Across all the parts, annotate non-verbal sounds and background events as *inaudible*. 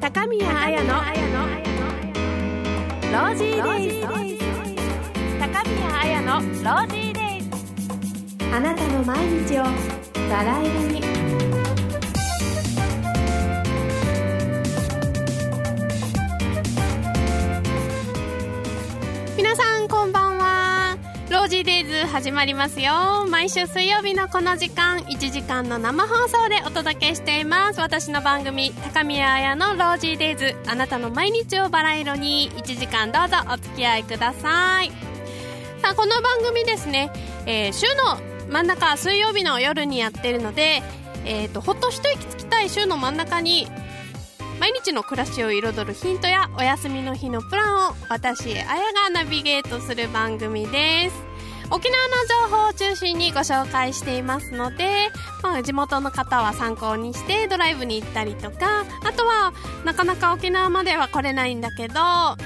高宮綾のロージーデイズ。高宮綾のロージーデイズ。あなたの毎日をバラ色にズ始まりますよ。毎週水曜日のこの時間1時間の生放送でお届けしています。私の番組高宮彩のロージーデイズ。あなたの毎日をバラ色に1時間どうぞお付き合いください。さあこの番組ですね、えー週の真ん中水曜日の夜にやってるので、えー、とほっと一息つきたい週の真ん中に毎日の暮らしを彩るヒントやお休みの日のプランを私、あやがナビゲートする番組です。沖縄の情報を中心にご紹介していますので、まあ、地元の方は参考にしてドライブに行ったりとか、あとはなかなか沖縄までは来れないんだけど、あ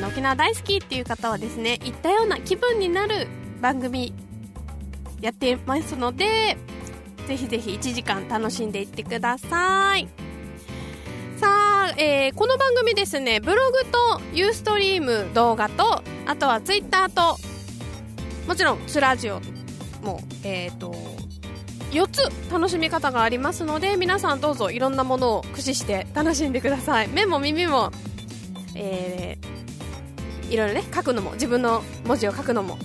の沖縄大好きっていう方はですね、行ったような気分になる番組やってますので、ぜひぜひ1時間楽しんでいってください。さあ、えーこの番組ですね、ブログとユーストリーム動画と、あとはツイッターと、もちろんスラジオも、えっ、と、4つ楽しみ方がありますので、皆さんどうぞいろんなものを駆使して楽しんでください。目も耳も、えーいろいろね、書くのも、自分の文字を書くのも、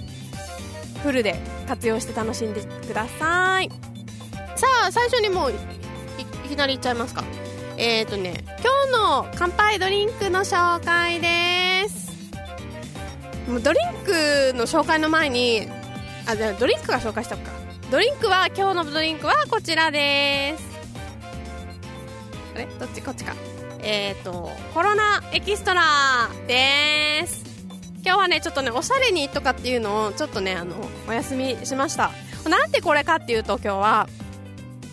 フルで活用して楽しんでください。さあ、最初にもうい、きなり言っちゃいますか。えっ、ー、とね、今日の乾杯ドリンクの紹介です。もうドリンクの紹介の前に、あ、じゃドリンクが紹介したのか。ドリンクは、今日のドリンクはこちらです。あれ？どっち？こっちか。えっ、ー、と、コロナエキストラです。今日はね、ちょっとね、おしゃれにとかっていうのを、ちょっとね、あの、お休みしました。なんでこれかっていうと、今日は、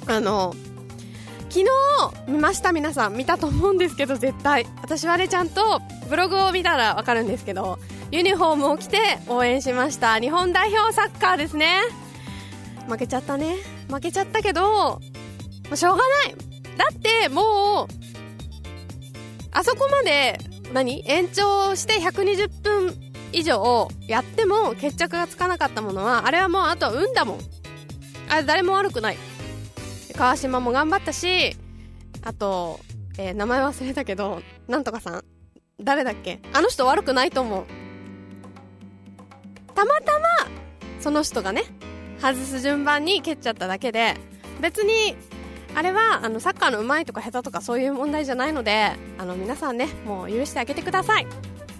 あの、昨日見ました皆さん見たと思うんですけど絶対私はねちゃんとブログを見たらわかるんですけどユニフォームを着て応援しました。日本代表サッカーですね。負けちゃったね。負けちゃったけどしょうがない。だってもうあそこまで何？延長して120分以上やっても決着がつかなかったものはあれはもうあとは運だもん。あれ誰も悪くない。川島も頑張ったし、あと、えー名前忘れたけど、なんとかさん。誰だっけ？あの人悪くないと思う。たまたま、その人がね、外す順番に蹴っちゃっただけで、別に、あれは、あの、サッカーの上手いとか下手とかそういう問題じゃないので、あの、皆さんね、もう許してあげてください。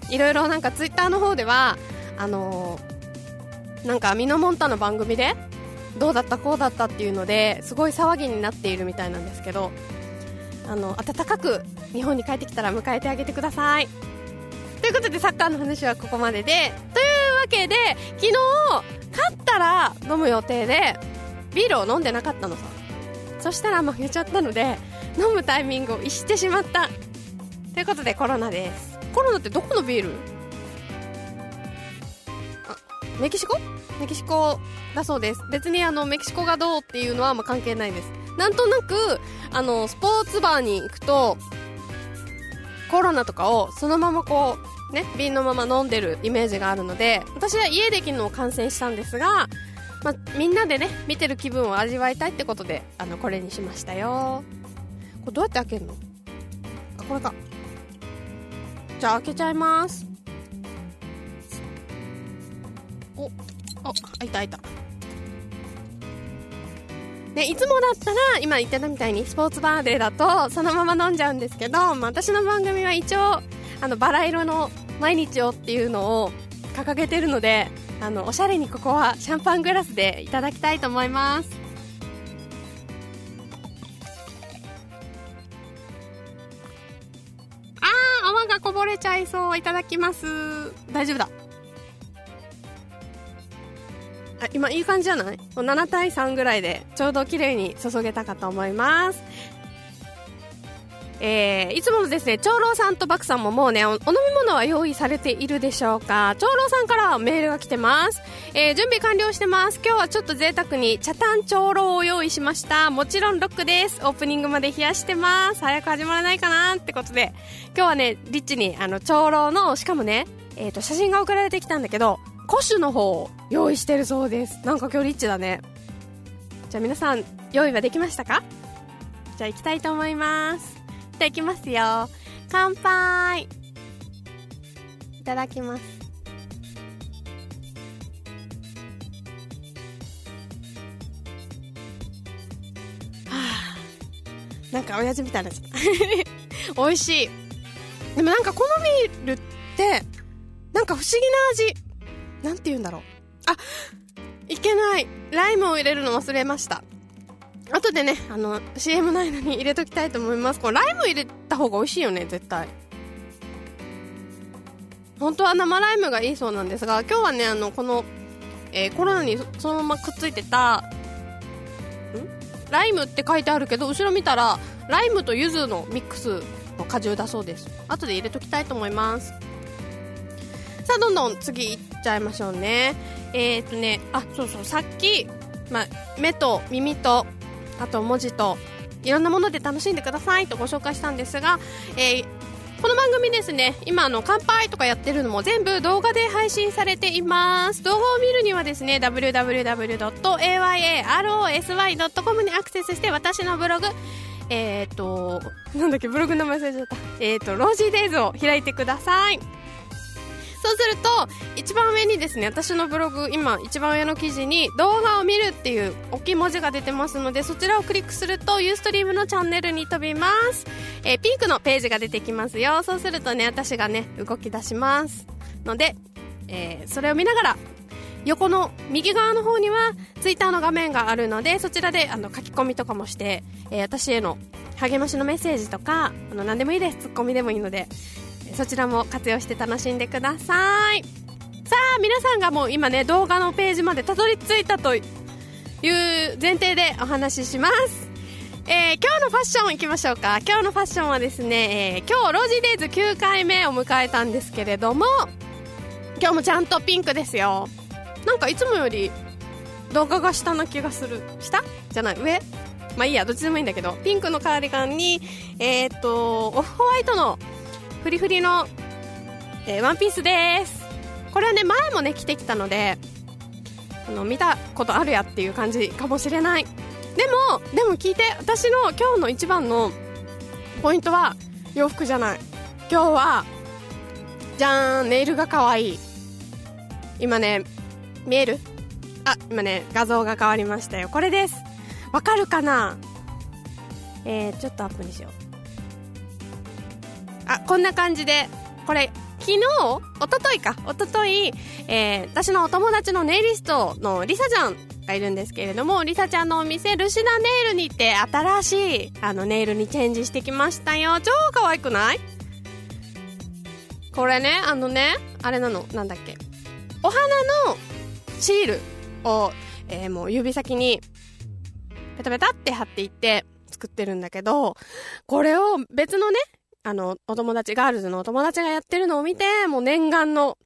いろいろなんかツイッターの方では、あのーなんかミノモンタの番組で、どうだったこうだったっていうのですごい騒ぎになっているみたいなんですけどあの暖かく日本に帰ってきたら迎えてあげてくださいということでサッカーの話はここまででというわけで昨日勝ったら飲む予定でビールを飲んでなかったのさ。そしたら負けちゃったので飲むタイミングを逸してしまった。ということでコロナです。コロナってどこのビール？あメキシコ？メキシコだそうです。別にあのメキシコがどうっていうのはまあ関係ないです。なんとなくあのスポーツバーに行くとコロナとかをそのままこうね瓶のまま飲んでるイメージがあるので私は家で昨日感染したんですが、まあ、みんなでね見てる気分を味わいたいってことであのこれにしましたよ。これどうやって開けるの？あこれか。じゃあ開けちゃいます。おお開いた開いた。ね、いつもだったら今言ってたみたいにスポーツバーデーだとそのまま飲んじゃうんですけど、まあ、私の番組は一応あのバラ色の毎日をっていうのを掲げてるのであのおしゃれにここはシャンパングラスでいただきたいと思います。あー泡がこぼれちゃいそう。いただきます。大丈夫だ。あ今いい感じじゃない？もう7対3ぐらいでちょうど綺麗に注げたかと思いますえー、いつものですね、長老さんとバクさんももうねお、お飲み物は用意されているでしょうか？長老さんからメールが来てます。えー、準備完了してます。今日はちょっと贅沢に茶炭長老を用意しました。もちろんロックです。オープニングまで冷やしてます。早く始まらないかなってことで、今日はね、リッチに、あの、長老の、しかもね、えっ、ー、と、写真が送られてきたんだけど、古酒の方を用意してるそうです。なんか今日リッチだね。じゃあ皆さん、用意はできましたか？じゃあ行きたいと思います。じゃあ行きますよ。乾杯いただきます。はあ、なんか親父みたいな *laughs* 美味しい。でもなんかこのビールって、なんか不思議な味。なんて言うんだろう。あ、いけない。ライムを入れるの忘れました。後でね、あの、CM ないのに入れときたいと思います。これライム入れた方が美味しいよね、絶対。本当は生ライムがいいそうなんですが、今日はね、あの、この、えー、コロナにそのままくっついてた、ん？ライムって書いてあるけど、後ろ見たら、ライムと柚子のミックスの果汁だそうです。後で入れときたいと思います。さあ、どんどん次いっちゃいましょうね。えー、っとね、あ、そうそう、さっき、ま目と耳とあと文字といろんなもので楽しんでくださいとご紹介したんですが、えー、この番組ですね、今あの乾杯とかやってるのも全部動画で配信されています。動画を見るにはですね、www.ayarosy.com にアクセスして私のブログ、えっ、ー、と、なんだっけ、ブログの名前忘れちゃった。えっ、ー、と、ロージーデイズを開いてください。そうすると一番上にですね私のブログ今一番上の記事に動画を見るっていう大きい文字が出てますのでそちらをクリックするとユーストリームのチャンネルに飛びます、えー、ピンクのページが出てきますよ。そうするとね私がね動き出します。ので、えー、それを見ながら横の右側の方にはツイッターの画面があるのでそちらであの書き込みとかもして、えー、私への励ましのメッセージとかあの何でもいいです。ツッコミでもいいので。そちらも活用して楽しんでください。さあ皆さんがもう今ね動画のページまでたどり着いたという前提でお話しします。えー、今日のファッションいきましょうか。今日のファッションはですね、えー、今日ロジデイズ9回目を迎えたんですけれども今日もちゃんとピンクですよ。なんかいつもより動画が下な気がする。下？じゃない。上？まあいいや。どっちでもいいんだけど。ピンクのカーディガンにえー、っとオフホワイトのフリフリの、えー、ワンピースです。これはね前もね着てきたのであの見たことあるやっていう感じかもしれない。でもでも聞いて私の今日の一番のポイントは洋服じゃない。今日はじゃーんネイルが可愛い。今ね見える？あ今ね画像が変わりましたよ。これです。わかるかな？えー、ちょっとアップにしよう。あこんな感じで。これ昨日おとといか。おととい、えー、私のお友達のネイリストのリサちゃんがいるんですけれどもリサちゃんのお店ルシナネイルにて新しいあのネイルにチェンジしてきましたよ。超可愛くない？これねあのねあれなの。なんだっけ？お花のシールを、えー、もう指先にペタペタって貼っていって作ってるんだけどこれを別のねあの、お友達、ガールズのお友達がやってるのを見て、もう念願の、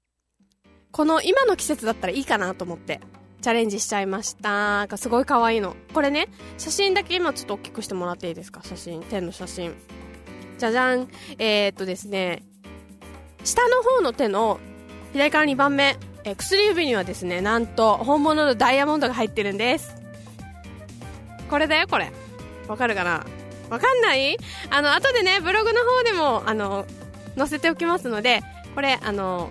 この今の季節だったらいいかなと思って、チャレンジしちゃいました。すごい可愛いの。これね、写真だけ今ちょっと大きくしてもらっていいですか？写真、手の写真。じゃじゃん。えー、っとですね、下の方の手の左から2番目、え薬指にはですね、なんと本物のダイヤモンドが入ってるんです。これだよ、これ。わかるかな？わかんない？あの、後でね、ブログの方でも、あの、載せておきますので、これ、あの、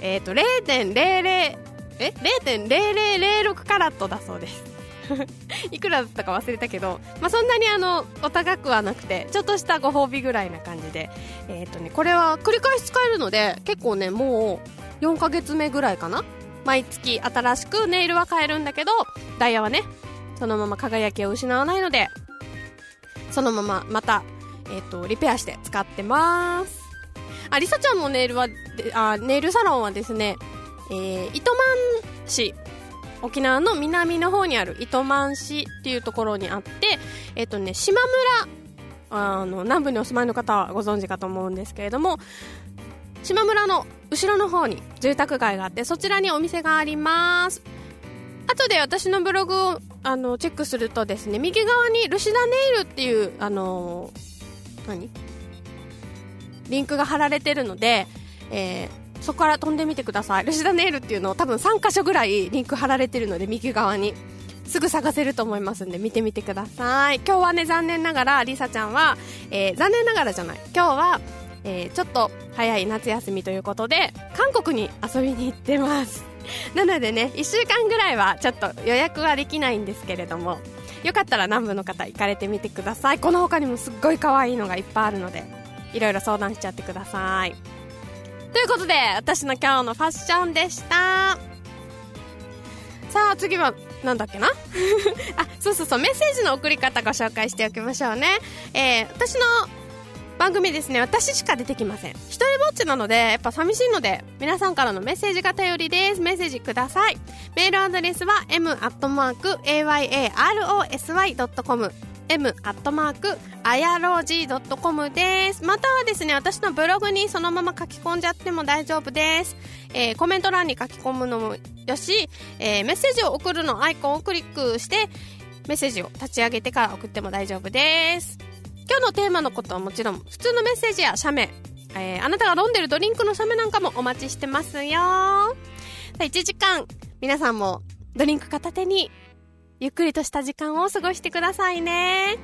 えっ、ー、と、0.00、え ?0.0006 カラットだそうです。*laughs* いくらだったか忘れたけど、まあ、そんなにあの、お高くはなくて、ちょっとしたご褒美ぐらいな感じで、え、ー、とね、これは繰り返し使えるので、結構ね、もう、4ヶ月目ぐらいかな？毎月新しくネイルは変えるんだけど、ダイヤはね、そのまま輝きを失わないので、そのまままた、えっ、ー、と、リペアして使ってます。あ、りさちゃんのネイルは、あネイルサロンはですね、えー、糸満市、沖縄の南の方にある糸満市っていうところにあって、えっ、ー、とね、島村あの南部にお住まいの方はご存知かと思うんですけれども島村の後ろの方に住宅街があってそちらにお店があります後で私のブログをあのチェックするとですね右側にルシダネイルっていうあの何？リンクが貼られてるので、えー、そこから飛んでみてください。ルシダネイルっていうのを多分3箇所ぐらいリンク貼られてるので右側に。すぐ探せると思いますんで見てみてください。今日はね残念ながらりさちゃんは、えー、残念ながらじゃない。今日は、えー、ちょっと早い夏休みということで韓国に遊びに行ってます。なのでね1週間ぐらいはちょっと予約はできないんですけれどもよかったら南部の方行かれてみてください。この他にもすっごい可愛いのがいっぱいあるのでいろいろ相談しちゃってください。ということで私の今日のファッションでした。さあ次はなんだっけな？*laughs* あそうそうそうメッセージの送り方ご紹介しておきましょうね。えー、私の番組ですね。私しか出てきません。一人ぼっちなのでやっぱ寂しいので皆さんからのメッセージが頼りです。メッセージください。メールアドレスは m.ayarosy.com m アットマークあやろうじ .com です。またはですね私のブログにそのまま書き込んじゃっても大丈夫です、えー、コメント欄に書き込むのもよし、えー、メッセージを送るのアイコンをクリックしてメッセージを立ち上げてから送っても大丈夫です。今日のテーマのことはもちろん普通のメッセージや写メ、えー、あなたが飲んでるドリンクの写メなんかもお待ちしてますよ。さあ1時間皆さんもドリンク片手にゆっくりとした時間を過ごしてくださいね。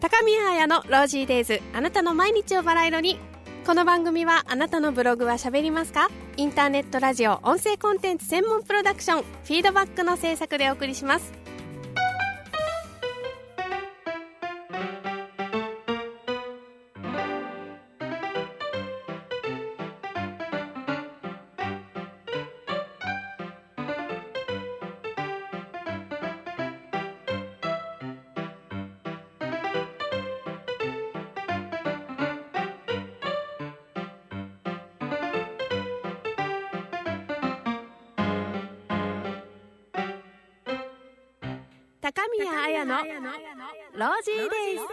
高宮彩のロージーデイズあなたの毎日をバラ色に。この番組はあなたのブログは喋りますか？インターネットラジオ音声コンテンツ専門プロダクションフィードバックの制作でお送りします。デイズ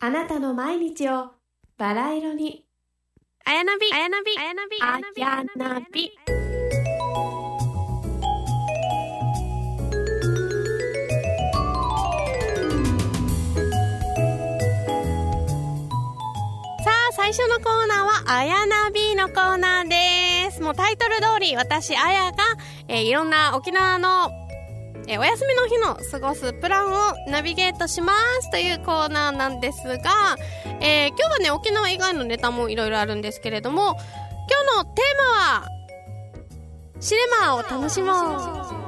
あなたの毎日をバラ色に。あやなびあやなびあやなび。あやなびさあ最初のコーナーはあやなびのコーナーです。もうタイトル通り私あやが、えー、いろんな沖縄のえー、お休みの日の過ごすプランをナビゲートしますというコーナーなんですが、えー、今日はね、沖縄以外のネタもいろいろあるんですけれども、今日のテーマは、シネマを楽しもう。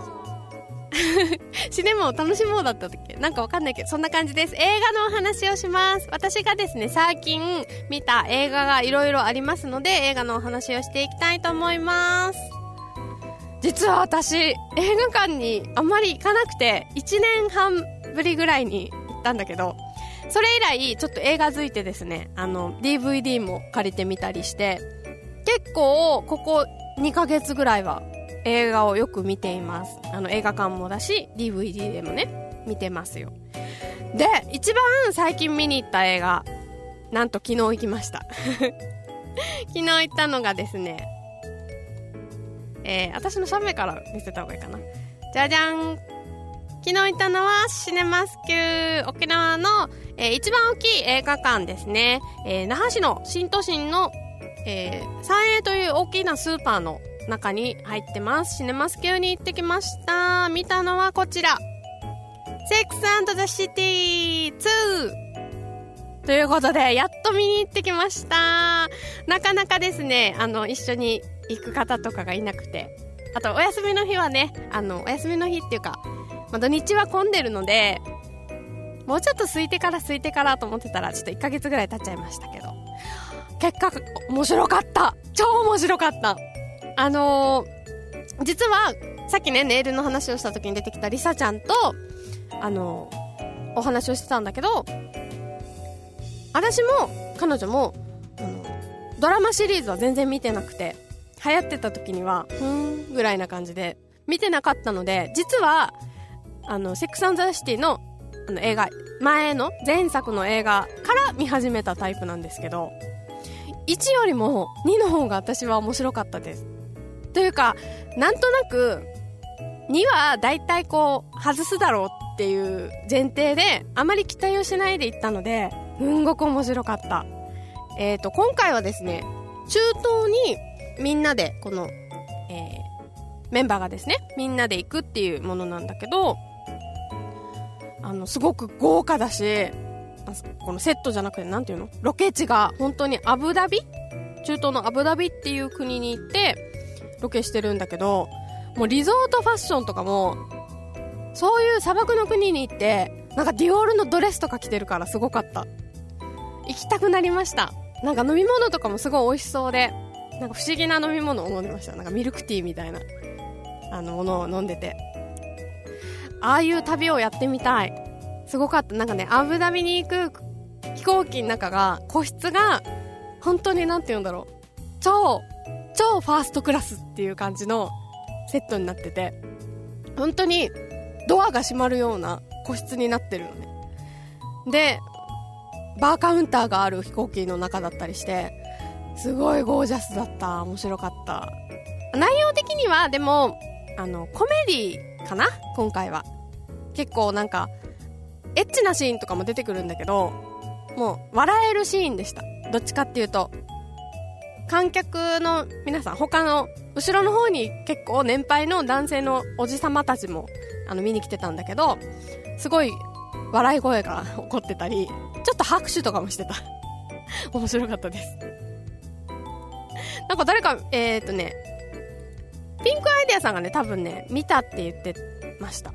*laughs* シネマを楽しもうだったっけなんかわかんないけど、そんな感じです。映画のお話をします。私がですね、最近見た映画がいろいろありますので、映画のお話をしていきたいと思います。実は私映画館にあんまり行かなくて1年半ぶりぐらいに行ったんだけどそれ以来ちょっと映画づいてですねあの DVD も借りてみたりして結構ここ2ヶ月ぐらいは映画をよく見ています。あの映画館もだし DVD でもね見てますよ。で一番最近見に行った映画なんと昨日行きました。*laughs* 昨日行ったのがですねえー、私の正面から見せた方がいいかな。じゃじゃん昨日行ったのはシネマスキュー沖縄の、えー、一番大きい映画館ですね。えー、那覇市の新都心の、えー、三栄という大きなスーパーの中に入ってます。シネマスキューに行ってきました。見たのはこちら。セックスザ・シティ2ということで、やっと見に行ってきました。なかなかですね、あの、一緒に行く方とかがいなくて。あと、お休みの日はね、あの、お休みの日っていうか、まあ、土日は混んでるので、もうちょっと空いてから空いてからと思ってたら、ちょっと1ヶ月ぐらい経っちゃいましたけど。結果、面白かった超面白かったあのー、実は、さっきね、ネイルの話をした時に出てきたリサちゃんと、あのー、お話をしてたんだけど、私も、彼女も、あの、ドラマシリーズは全然見てなくて、流行ってた時には、ふーんぐらいな感じで、見てなかったので、実は、あの、セックスザシティのあの映画前の前作の映画から見始めたタイプなんですけど1よりも2の方が私は面白かったです。というかなんとなく2は大体こう外すだろうっていう前提であまり期待をしないで行ったのですんごく面白かった。えっ、ー、と今回はですね中東にみんなでこの、えー、メンバーがですねみんなで行くっていうものなんだけどあのすごく豪華だしこのセットじゃなくて何ていうの？ロケ地が本当にアブダビ？中東のアブダビっていう国に行ってロケしてるんだけどもうリゾートファッションとかもそういう砂漠の国に行ってなんかディオールのドレスとか着てるからすごかった。行きたくなりました。なんか飲み物とかもすごい美味しそうでなんか不思議な飲み物を飲んでました。なんかミルクティーみたいなあのものを飲んでて。ああいう旅をやってみたい。すごかった。なんかねアブダビに行く飛行機の中が個室が本当に何て言うんだろう。超超ファーストクラスっていう感じのセットになってて。本当にドアが閉まるような個室になってるのね。でバーカウンターがある飛行機の中だったりしてすごいゴージャスだった。面白かった。内容的にはでもあのコメディかな？今回は。結構なんかエッチなシーンとかも出てくるんだけどもう笑えるシーンでした。どっちかっていうと。観客の皆さん他の後ろの方に結構年配の男性のおじさまたちもあの見に来てたんだけどすごい笑い声が起こってたりちょっと拍手とかもしてた。*laughs* 面白かったです。なんか誰かえー、っとねピンクアイデアさんがね多分ね見たって言ってました。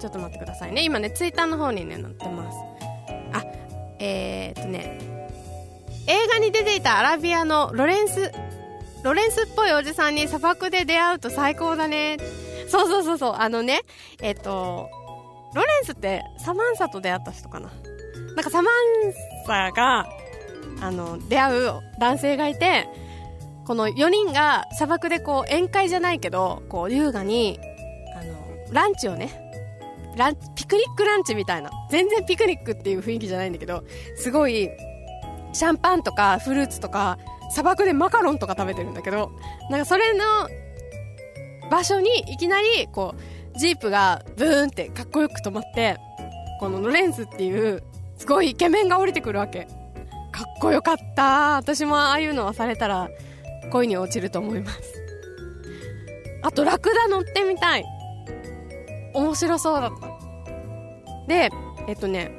ちょっと待ってくださいね。今ねツイッターの方にね載ってます。あえー、っとね映画に出ていたアラビアのロレンスロレンスっぽいおじさんに砂漠で出会うと最高だね。そうそうそうそう。あのねえっとロレンスってサマンサと出会った人かな？なんかサマンサがあの出会う男性がいてこの4人が砂漠でこう宴会じゃないけどこう優雅にあのランチをねランピクニックランチみたいな全然ピクニックっていう雰囲気じゃないんだけどすごいシャンパンとかフルーツとか砂漠でマカロンとか食べてるんだけどなんかそれの場所にいきなりこうジープがブーンってかっこよく止まってこのロレンスっていうすごいイケメンが降りてくるわけ。かっこよかった。私もああいうのはされたら恋に落ちると思います。あとラクダ乗ってみたい。面白そうだった。でえっとね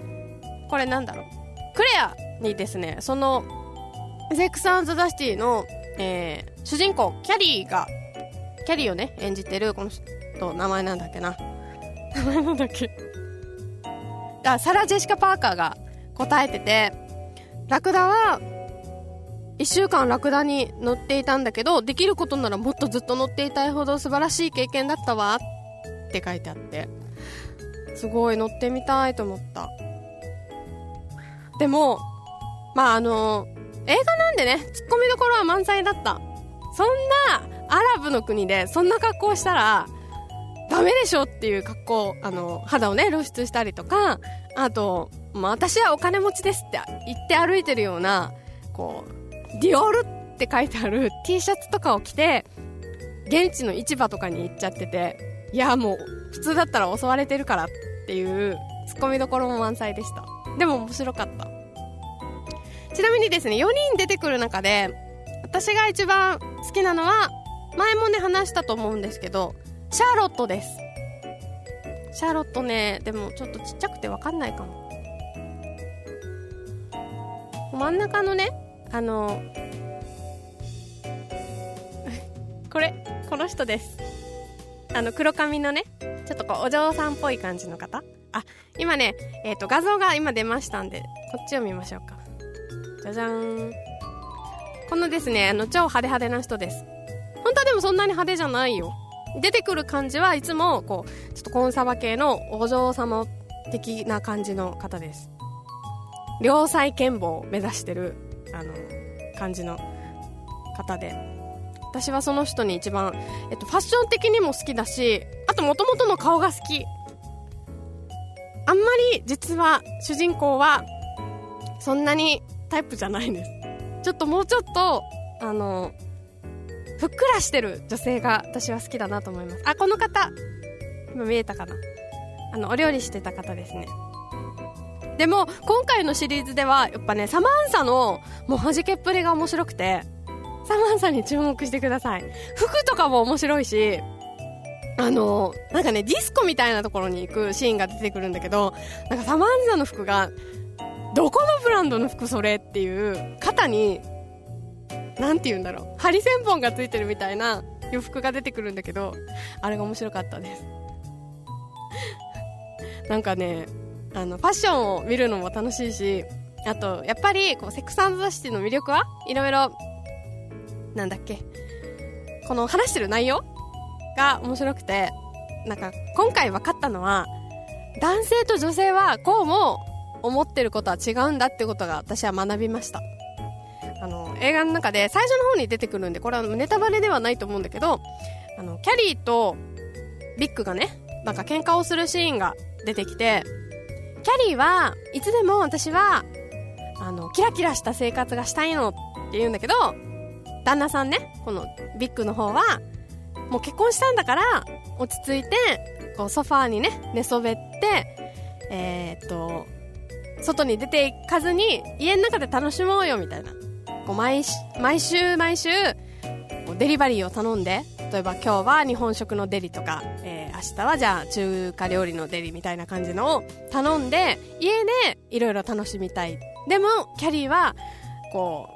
これなんだろう。クレアにですねそのセックスザ・シティの、えー、主人公キャリーがキャリーをね演じてるこの人名前なんだっけな。名前なんだっけ？あサラ・ジェシカ・パーカーが答えててラクダは1週間ラクダに乗っていたんだけどできることならもっとずっと乗っていたいほど素晴らしい経験だったわって書いてあってすごい乗ってみたいと思った。でもまああの映画なんでねツッコミどころは満載だった。そんなアラブの国でそんな格好したらダメでしょっていう格好あの肌をね露出したりとかあと、まあ、私はお金持ちですって言って歩いてるようなこうディオールって書いてある T シャツとかを着て現地の市場とかに行っちゃってていやもう普通だったら襲われてるからっていうツッコミどころも満載でした。でも面白かった。ちなみにですね4人出てくる中で私が一番好きなのは前もね話したと思うんですけどシャーロットです。シャーロットねでもちょっとちっちゃくて分かんないかも。真ん中のねあの *laughs* これこの人です。あの黒髪のねちょっとこうお嬢さんっぽい感じの方。あ今ね、えーと、画像が今出ましたんでこっちを見ましょうか。じゃじゃーん。このですねあの超派手派手な人です。本当はでもそんなに派手じゃないよ。出てくる感じはいつもこうちょっとコンサバ系のお嬢様的な感じの方です。良妻賢母を目指してるあの感じの方で。私はその人に一番、えっと、ファッション的にも好きだしあともともとの顔が好き。あんまり実は主人公はそんなにタイプじゃないです。ちょっともうちょっと、あの、ふっくらしてる女性が私は好きだなと思います。あ、この方今見えたかなあの、お料理してた方ですね。でも、今回のシリーズでは、やっぱね、サマンサの、もう弾けっぷりが面白くて、サマンサに注目してください。服とかも面白いし、あの、なんかね、ディスコみたいなところに行くシーンが出てくるんだけど、なんかサマンサの服が、どこのブランドの服それっていう、肩に、なんて言うんだろう、ハリセンボンがついてるみたいな洋服が出てくるんだけど、あれが面白かったです。*laughs* なんかね、あの、ファッションを見るのも楽しいし、あと、やっぱり、こう、セックスザシティの魅力はいろいろ、なんだっけ、この話してる内容が面白くて、なんか、今回分かったのは、男性と女性はこうも思ってることは違うんだってことが私は学びました。映画の中で最初の方に出てくるんで、これはネタバレではないと思うんだけど、あの、キャリーとビッグがね、なんか喧嘩をするシーンが出てきて、キャリーはいつでも私は、あの、キラキラした生活がしたいのって言うんだけど、旦那さんね、このビッグの方は、もう結婚したんだから、落ち着いて、こうソファーにね、寝そべって、えー、っと、外に出ていかずに、家の中で楽しもうよ、みたいな。こう毎毎週毎週、デリバリーを頼んで、例えば今日は日本食のデリとか、えー、明日はじゃあ中華料理のデリみたいな感じのを頼んで、家でいろいろ楽しみたい。でも、キャリーは、こ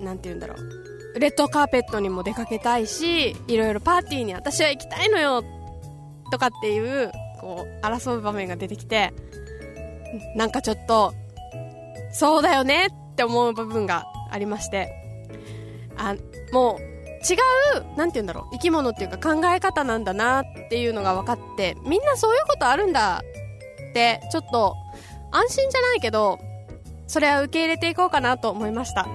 う、なんて言うんだろう。レッドカーペットにも出かけたいし、いろいろパーティーに私は行きたいのよとかっていう、こう、争う場面が出てきて、なんかちょっと、そうだよねって思う部分がありまして、あ、もう、違う、なんて言うんだろう、生き物っていうか考え方なんだなっていうのが分かって、みんなそういうことあるんだって、ちょっと、安心じゃないけど、それは受け入れていこうかなと思いました。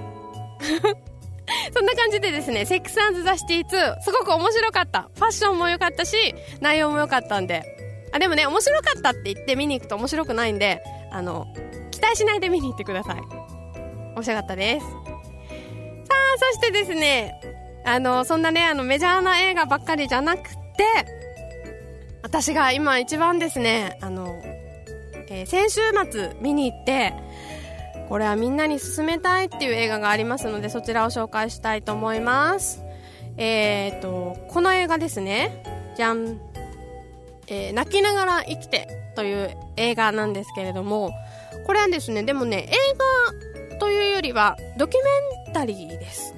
*laughs* そんな感じでですね、セックスザシティ2、すごく面白かった。ファッションも良かったし、内容も良かったんで。あ、でもね、面白かったって言って見に行くと面白くないんで、あの、期待しないで見に行ってください。面白かったです。さあ、そしてですね、あの、そんなね、あの、メジャーな映画ばっかりじゃなくて、私が今一番ですね、あの、えー、先週末見に行って、これはみんなに勧めたいっていう映画がありますので、そちらを紹介したいと思います。えっ、ー、と、この映画ですね。じゃん。えー、泣きながら生きてという映画なんですけれども、これはですね、でもね、映画というよりはドキュメンタリーです。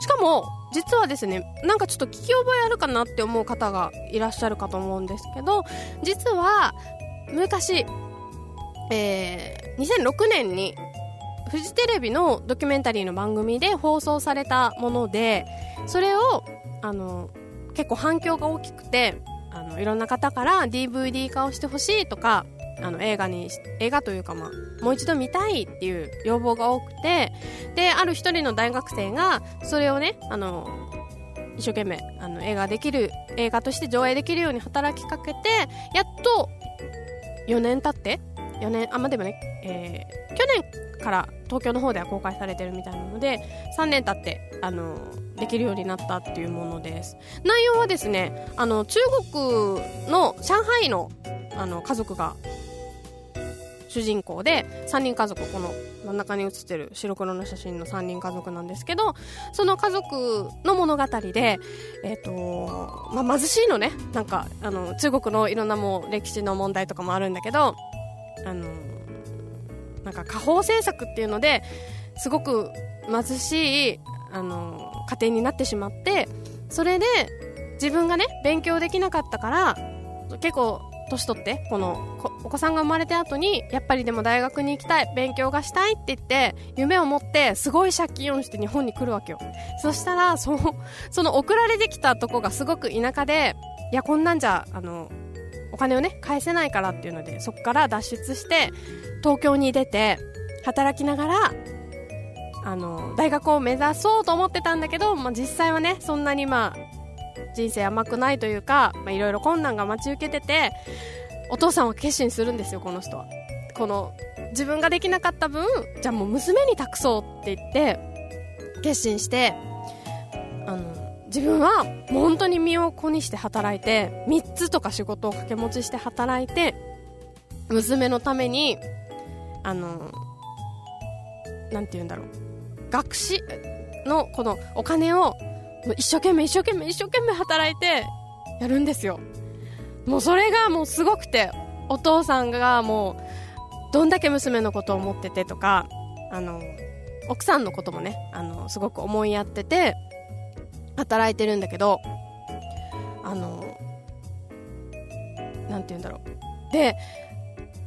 しかも、実はですね、なんかちょっと聞き覚えあるかなって思う方がいらっしゃるかと思うんですけど、実は、昔、えー、2006年に、フジテレビのドキュメンタリーの番組で放送されたもので、それを、あの、結構反響が大きくて、あの、いろんな方から DVD 化をしてほしいとか、あの映画に映画というかまあもう一度見たいっていう要望が多くてである一人の大学生がそれをねあの一生懸命あの映画できる映画として上映できるように働きかけてやっと4年経って4年あまあでもね、えー、去年から東京の方では公開されてるみたいなので3年経ってあのできるようになったっていうものです。内容はですねあの中国の上海のあの家族が主人公で3人家族この真ん中に写ってる白黒の写真の3人家族なんですけどその家族の物語で、えーとまあ、貧しいのね。なんかあの中国のいろんなもう歴史の問題とかもあるんだけどあのなんか家宝政策っていうのですごく貧しいあの家庭になってしまってそれで自分がね勉強できなかったから結構年取ってこのお子さんが生まれた後にやっぱりでも大学に行きたい勉強がしたいって言って夢を持ってすごい借金をして日本に来るわけよ。そしたらそのその送られてきたとこがすごく田舎でいやこんなんじゃあのお金をね返せないからっていうのでそこから脱出して東京に出て働きながらあの大学を目指そうと思ってたんだけど、まあ、実際はねそんなにまあ人生甘くないというかいろいろ困難が待ち受けててお父さんは決心するんですよこの人は。この自分ができなかった分じゃあもう娘に託そうって言って決心して自分は本当に身を粉にして働いて3つとか仕事を掛け持ちして働いて娘のためにあのなんて言うんだろう。学士のこのお金を一生懸命一生懸命一生懸命働いてやるんですよ。もうそれがもうすごくてお父さんがもうどんだけ娘のことを思っててとかあの奥さんのこともねあのすごく思いやってて働いてるんだけどあのなんて言うんだろう。で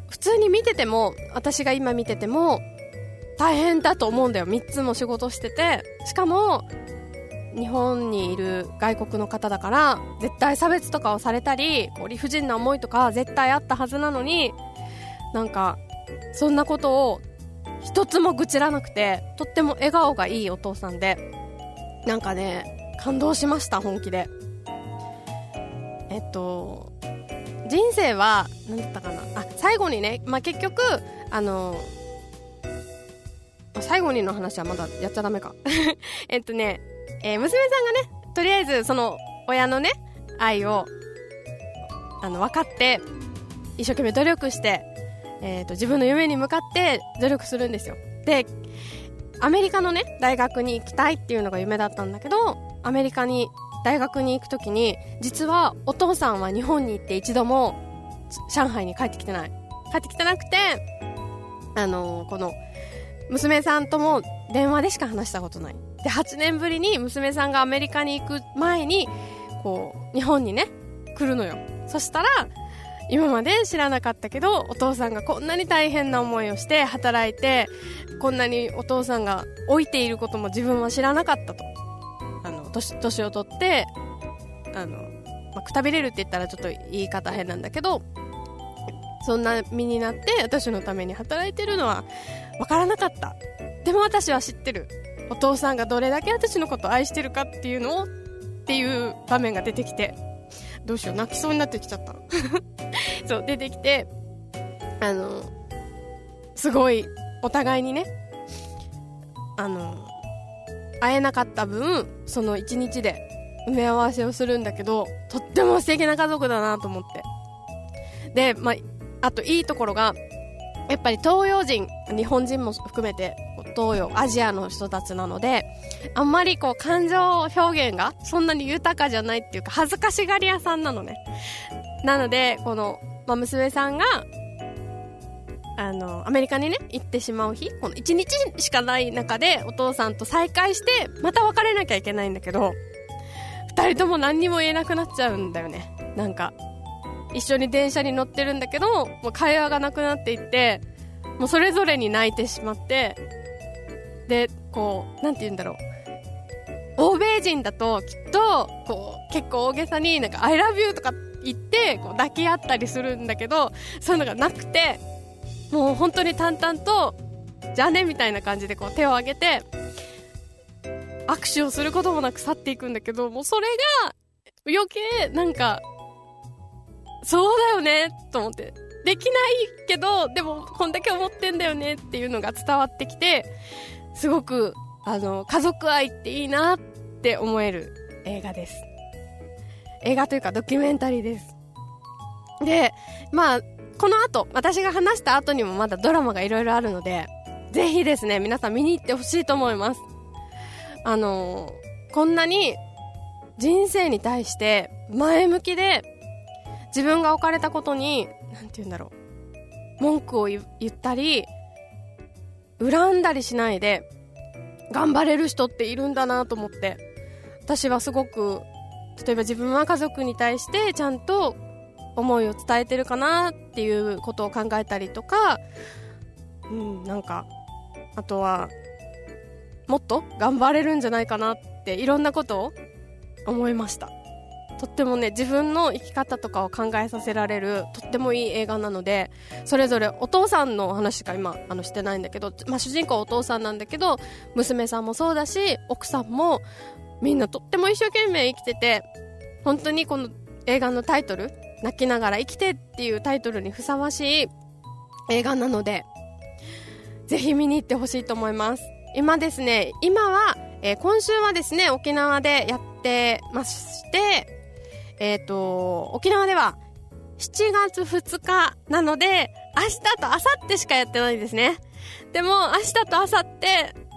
普通に見てても私が今見てても大変だと思うんだよ。3つも仕事しててしかも日本にいる外国の方だから絶対差別とかをされたり理不尽な思いとか絶対あったはずなのになんかそんなことを一つも愚痴らなくてとっても笑顔がいいお父さんでなんかね感動しました本気で。えっと人生は何だったかな。あ最後にね、まあ、結局あの最後にの話はまだやっちゃダメか。*laughs* えっとね、えー、娘さんがねとりあえずその親のね愛をあの分かって一生懸命努力して、えーと、自分の夢に向かって努力するんですよ。でアメリカのね大学に行きたいっていうのが夢だったんだけどアメリカに大学に行く時に実はお父さんは日本に行って一度も上海に帰ってきてない。帰ってきてなくてあのー、この娘さんとも電話でしか話したことない。で8年ぶりに娘さんがアメリカに行く前にこう日本にね来るのよ。そしたら今まで知らなかったけどお父さんがこんなに大変な思いをして働いてこんなにお父さんが老いていることも自分は知らなかったと。年年を取ってあの、まあ、くたびれるって言ったらちょっと言い方変なんだけどそんな身になって私のために働いてるのは分からなかった。でも私は知ってる。お父さんがどれだけ私のことを愛してるかっていうのをっていう場面が出てきてどうしよう泣きそうになってきちゃった *laughs* そう出てきてあのすごいお互いにねあの会えなかった分その一日で埋め合わせをするんだけどとっても素敵な家族だなと思って。で、まあ、あといいところがやっぱり東洋人日本人も含めて東洋アジアの人たちなのであんまりこう感情表現がそんなに豊かじゃないっていうか恥ずかしがり屋さんなのね。なのでこの、まあ、娘さんがあのアメリカにね行ってしまう日この1日しかない中でお父さんと再会してまた別れなきゃいけないんだけど2人とも何にも言えなくなっちゃうんだよね。なんか一緒に電車に乗ってるんだけどもう会話がなくなっていってもうそれぞれに泣いてしまってでこうなんて言うんだろう。欧米人だときっとこう結構大げさになんか「I love you」とか言ってこう抱き合ったりするんだけどそういうのがなくてもう本当に淡々とじゃあねみたいな感じでこう手を挙げて握手をすることもなく去っていくんだけどもうそれが余計なんかそうだよねと思って。できないけど、でもこんだけ思ってんだよねっていうのが伝わってきて、すごく、あの、家族愛っていいなって思える映画です。映画というかドキュメンタリーです。で、まあ、この後、私が話した後にもまだドラマがいろいろあるので、ぜひですね、皆さん見に行ってほしいと思います。あのこんなに人生に対して前向きで自分が置かれたことに何て言うんだろう文句を言ったり恨んだりしないで頑張れる人っているんだなと思って私はすごく例えば自分は家族に対してちゃんと思いを伝えてるかなっていうことを考えたりとかうんなんかあとはもっと頑張れるんじゃないかなっていろんなことを思いました。とってもね自分の生き方とかを考えさせられるとってもいい映画なのでそれぞれお父さんの話しか今あのしてないんだけど、まあ、主人公はお父さんなんだけど娘さんもそうだし奥さんもみんなとっても一生懸命生きてて本当にこの映画のタイトル泣きながら生きてっていうタイトルにふさわしい映画なのでぜひ見に行ってほしいと思います。今ですね今は、えー、今週はですね沖縄でやってましてえっ、ー、と沖縄では7月2日なので明日と明後日しかやってないですね。でも明日と明後日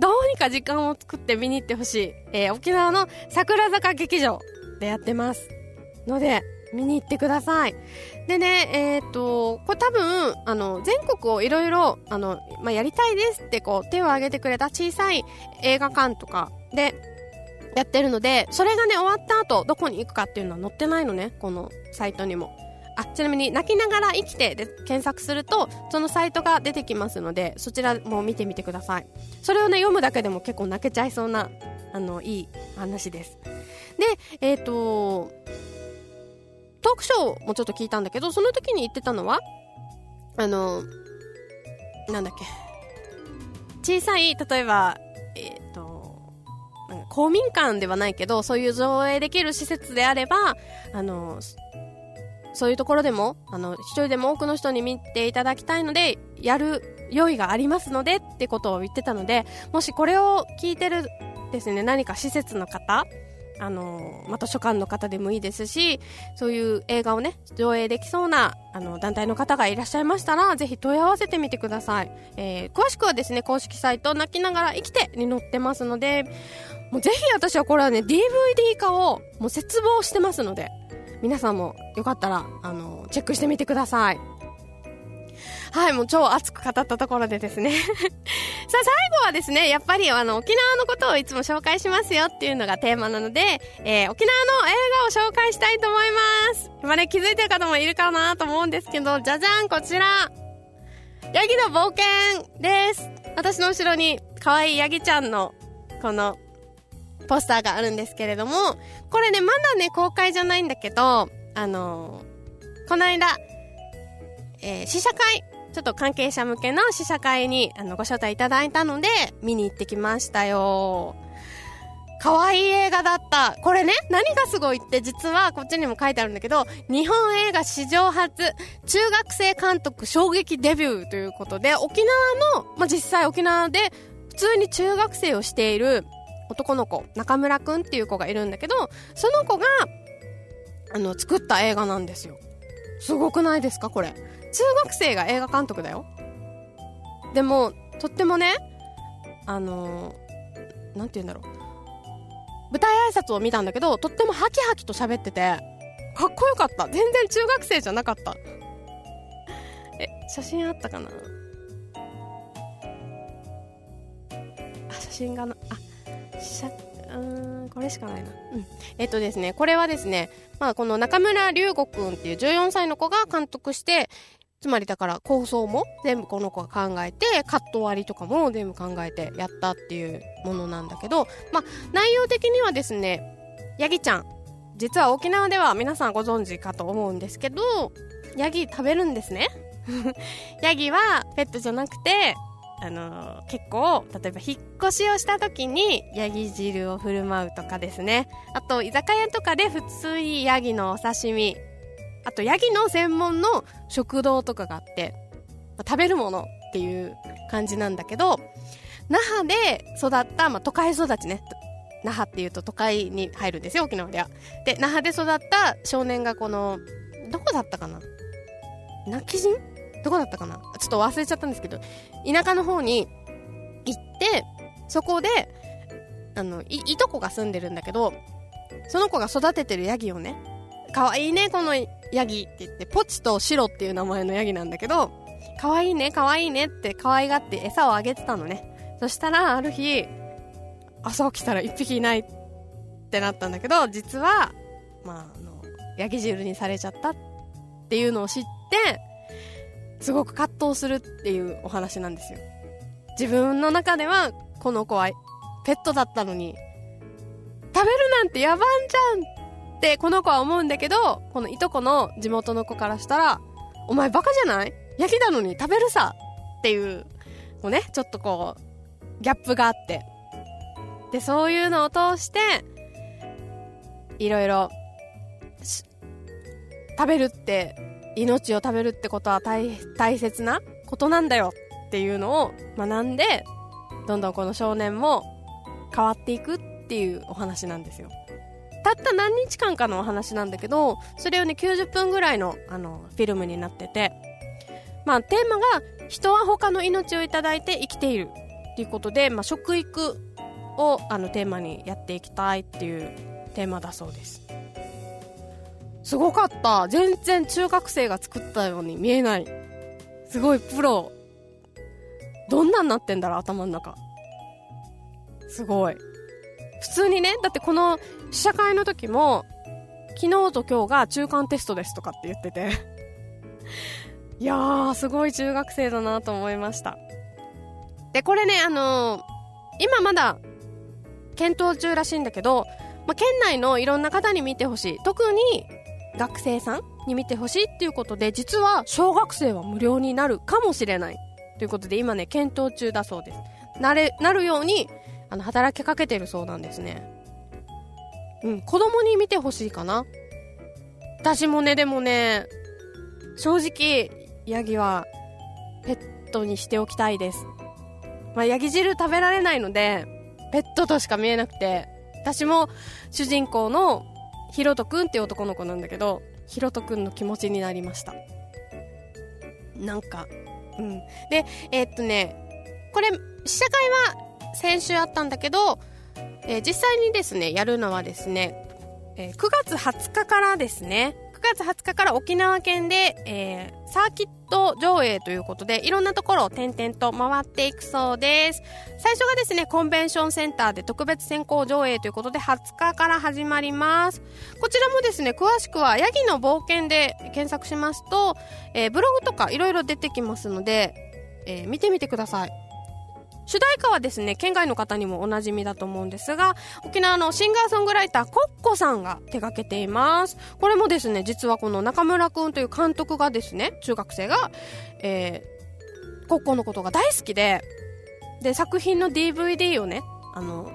どうにか時間を作って見に行ってほしい、えー、沖縄の桜坂劇場でやってます。ので見に行ってください。でね、えっ、と、これ多分、あの、全国をいろいろ、あの、まあ、やりたいですってこう、手を挙げてくれた小さい映画館とかで、やってるので、それがね、終わった後、どこに行くかっていうのは載ってないのね、このサイトにも。あ、ちなみに、泣きながら生きてで検索すると、そのサイトが出てきますので、そちらも見てみてください。それをね、読むだけでも結構泣けちゃいそうな、あの、いい話です。で、えっ、ー、と、トークショーもちょっと聞いたんだけど、その時に言ってたのは、あの、なんだっけ、小さい、例えば、えっ、ー、と、公民館ではないけど、そういう上映できる施設であれば、あの、そういうところでも、あの、一人でも多くの人に見ていただきたいので、やる用意がありますのでってことを言ってたので、もしこれを聞いてるですね、何か施設の方、あのまあ、図書館の方でもいいですしそういう映画をね上映できそうなあの団体の方がいらっしゃいましたらぜひ問い合わせてみてください、えー、詳しくはですね公式サイト「泣きながら生きて」に載ってますのでもうぜひ私はこれはね DVD 化をもう絶望してますので皆さんもよかったらあのチェックしてみてください。はい、もう超熱く語ったところでですね *laughs* さあ、最後はですね、やっぱりあの、沖縄のことをいつも紹介しますよっていうのがテーマなので、えー、沖縄の映画を紹介したいと思います。今ね、気づいてる方もいるかなと思うんですけど、じゃじゃん、こちら。ヤギの冒険です。私の後ろに、可愛いヤギちゃんの、この、ポスターがあるんですけれども、これね、まだね、公開じゃないんだけど、あのー、この間、えー、試写会ちょっと関係者向けの試写会にあのご招待いただいたので、見に行ってきましたよ。可愛い映画だった。これね、何がすごいって実はこっちにも書いてあるんだけど、日本映画史上初、中学生監督衝撃デビューということで、沖縄の、まあ、実際沖縄で普通に中学生をしている男の子、中村くんっていう子がいるんだけど、その子が、あの、作った映画なんですよ。すごくないですかこれ？中学生が映画監督だよ。でもとってもねあのー、て言うんだろう。舞台挨拶を見たんだけどとってもハキハキと喋っててかっこよかった。全然中学生じゃなかった。え写真あったかな？あ写真がなあ写うんこれしかないな。うん。えっとですねこれはですねまあこの中村龍吾くんっていう14歳の子が監督してつまりだから構想も全部この子が考えて、カット割りとかも全部考えてやったっていうものなんだけど、まあ、内容的にはですね、ヤギちゃん、実は沖縄では皆さんご存知かと思うんですけど、ヤギ食べるんですね。*laughs* ヤギはペットじゃなくて、あのー、結構、例えば引っ越しをした時にヤギ汁を振る舞うとかですね。あと、居酒屋とかで普通にヤギのお刺身あとヤギの専門の食堂とかがあって、まあ、食べるものっていう感じなんだけど那覇で育った、まあ、都会育ちね。那覇っていうと都会に入るんですよ沖縄では。で那覇で育った少年がこのどこだったかな？泣き人どこだったかな？ちょっと忘れちゃったんですけど田舎の方に行ってそこであのいいとこが住んでるんだけどその子が育ててるヤギをね可愛いねこのヤギって言って、ポチとシロっていう名前のヤギなんだけど、可愛いね、可愛いねって可愛がって餌をあげてたのね。そしたら、ある日、朝起きたら一匹いないってなったんだけど、実は、まあ、あの、ヤギ汁にされちゃったっていうのを知って、すごく葛藤するっていうお話なんですよ。自分の中では、この子はペットだったのに、食べるなんて野蛮じゃんってこの子は思うんだけど、このいとこの地元の子からしたら、お前バカじゃない？焼きなのに食べるさっていう、こうね、ちょっとこう、ギャップがあって。で、そういうのを通して、いろいろ、食べるって命を食べるってことは大大切なことなんだよっていうのを学んでどんどんこの少年も変わっていくっていうお話なんですよたった何日間かのお話なんだけどそれをね90分ぐらいのあのフィルムになっててまあテーマが人は他の命をいただいて生きているっていうことで、まあ、食育をあのテーマにやっていきたいっていうテーマだそうです。すごかった。全然中学生が作ったように見えない。すごいプロ。どんなになってんだろう頭の中。すごい。普通にねだってこの試写会の時も昨日と今日が中間テストですとかって言ってて。*laughs* いやーすごい中学生だなと思いました。でこれねあのー、今まだ検討中らしいんだけど、ま、県内のいろんな方に見てほしい。特に学生さんに見てほしいっていうことで実は小学生は無料になるかもしれないということで今ね検討中だそうです。なれなるようにあの働きかけてるそうなんですね。うん子供に見てほしいかな。私もねでもね正直ヤギはペットにしておきたいです。まあヤギ汁食べられないのでペットとしか見えなくて。私も主人公のひろとくんっていう男の子なんだけどひろとくんの気持ちになりました。なんかうん。でえー、っとねこれ試写会は先週あったんだけど、えー、実際にですねやるのはですね、えー、9月20日からですね9月20日から沖縄県で、えー、サーキット上映ということで、いろんなところを点々と回っていくそうです。最初がですね、コンベンションセンターで特別先行上映ということで、20日から始まります。こちらもですね、詳しくは、ヤギの冒険で検索しますと、えー、ブログとかいろいろ出てきますので、えー、見てみてください。主題歌はですね、県外の方にもおなじみだと思うんですが、沖縄のシンガーソングライター、コッコさんが手掛けています。これもですね、実はこの中村くんという監督がですね、中学生が、えー、コッコのことが大好きで、で、作品の DVD をね、あの、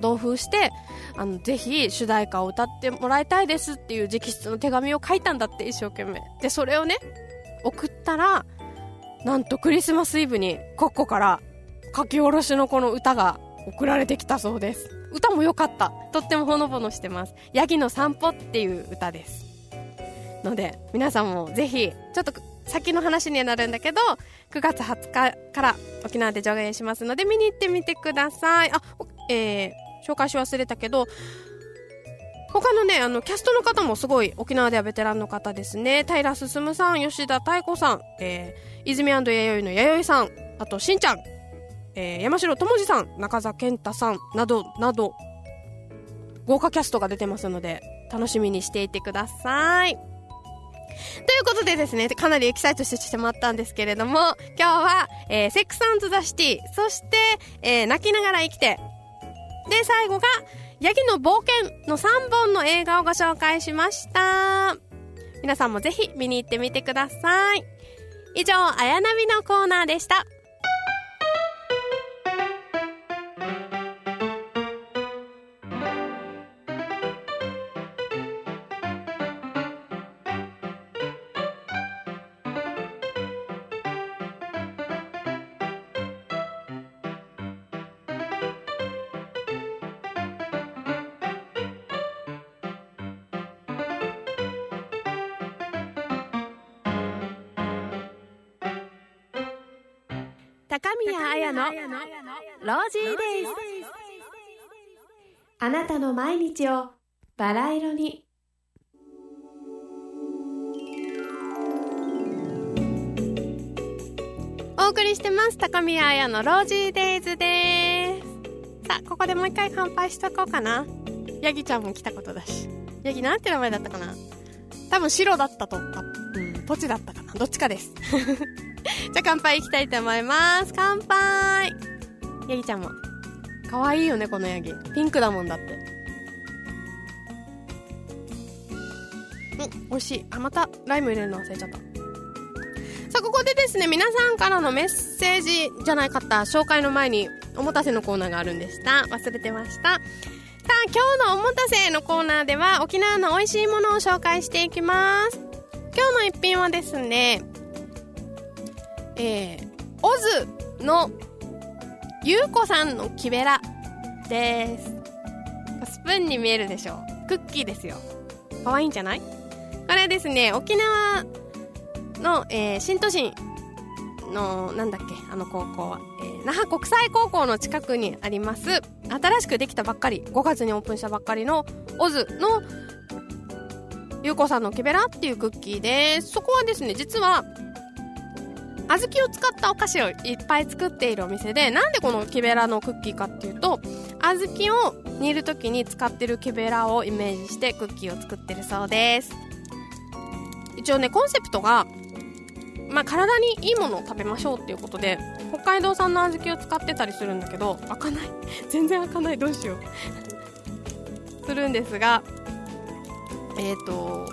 同封して、あの、ぜひ主題歌を歌ってもらいたいですっていう直筆の手紙を書いたんだって、一生懸命。で、それをね、送ったら、なんとクリスマスイブにコッコから書き下ろしのこの歌が送られてきたそうです。歌も良かった。とってもほのぼのしてます。ヤギの散歩っていう歌です。ので皆さんもぜひちょっと先の話にはなるんだけど9月20日から沖縄で上演しますので見に行ってみてください。あえー、紹介し忘れたけど他のね、あの、キャストの方もすごい沖縄ではベテランの方ですね。平進さん、吉田太子さん、えー、泉弥生の弥生さん、あと、しんちゃん、えー、山城智司さん、中澤健太さんなどなど、豪華キャストが出てますので、楽しみにしていてください。ということでですね、かなりエキサイトしてしまったんですけれども、今日は、えー、セックスザ・シティ、そして、えー、泣きながら生きて、で、最後が、ヤギの冒険の3本の映画をご紹介しました。皆さんもぜひ見に行ってみてください。以上、あやなびのコーナーでした。のロージーデイズ。あなたの毎日をバラ色に。お送りしてます高宮彩のロージーデイズです。さあここでもう一回乾杯しとこうかな。ヤギちゃんも来たことだし。ヤギなんて名前だったかな。多分白だったとうんポチだったかな？どっちかです *laughs* じゃあ乾杯いきたいと思います。乾杯ヤギちゃんも。可愛いよね、このヤギ。ピンクだもんだって。うん、美味しい。あ、またライム入れるの忘れちゃった。さあ、ここでですね、皆さんからのメッセージじゃないかった、紹介の前に、おもたせのコーナーがあるんでした。忘れてました。さあ、今日のおもたせのコーナーでは、沖縄の美味しいものを紹介していきます。今日の一品はですね、えー、オズのゆうこさんの木べらです。スプーンに見えるでしょう。クッキーですよ。かわいいんじゃない？これですね、沖縄の、えー、新都心の、なんだっけ、あの高校は、えー、那覇国際高校の近くにあります、新しくできたばっかり、5月にオープンしたばっかりのオズのゆうこさんのケベラっていうクッキーです。そこはですね、実は、小豆を使ったお菓子をいっぱい作っているお店で、なんでこのケベラのクッキーかっていうと、小豆を煮る時に使ってるケベラをイメージしてクッキーを作ってるそうです。一応ね、コンセプトが、まあ、体にいいものを食べましょうっていうことで、北海道産の小豆を使ってたりするんだけど、開かない。全然開かない。どうしよう。するんですが、えっ、ー、と、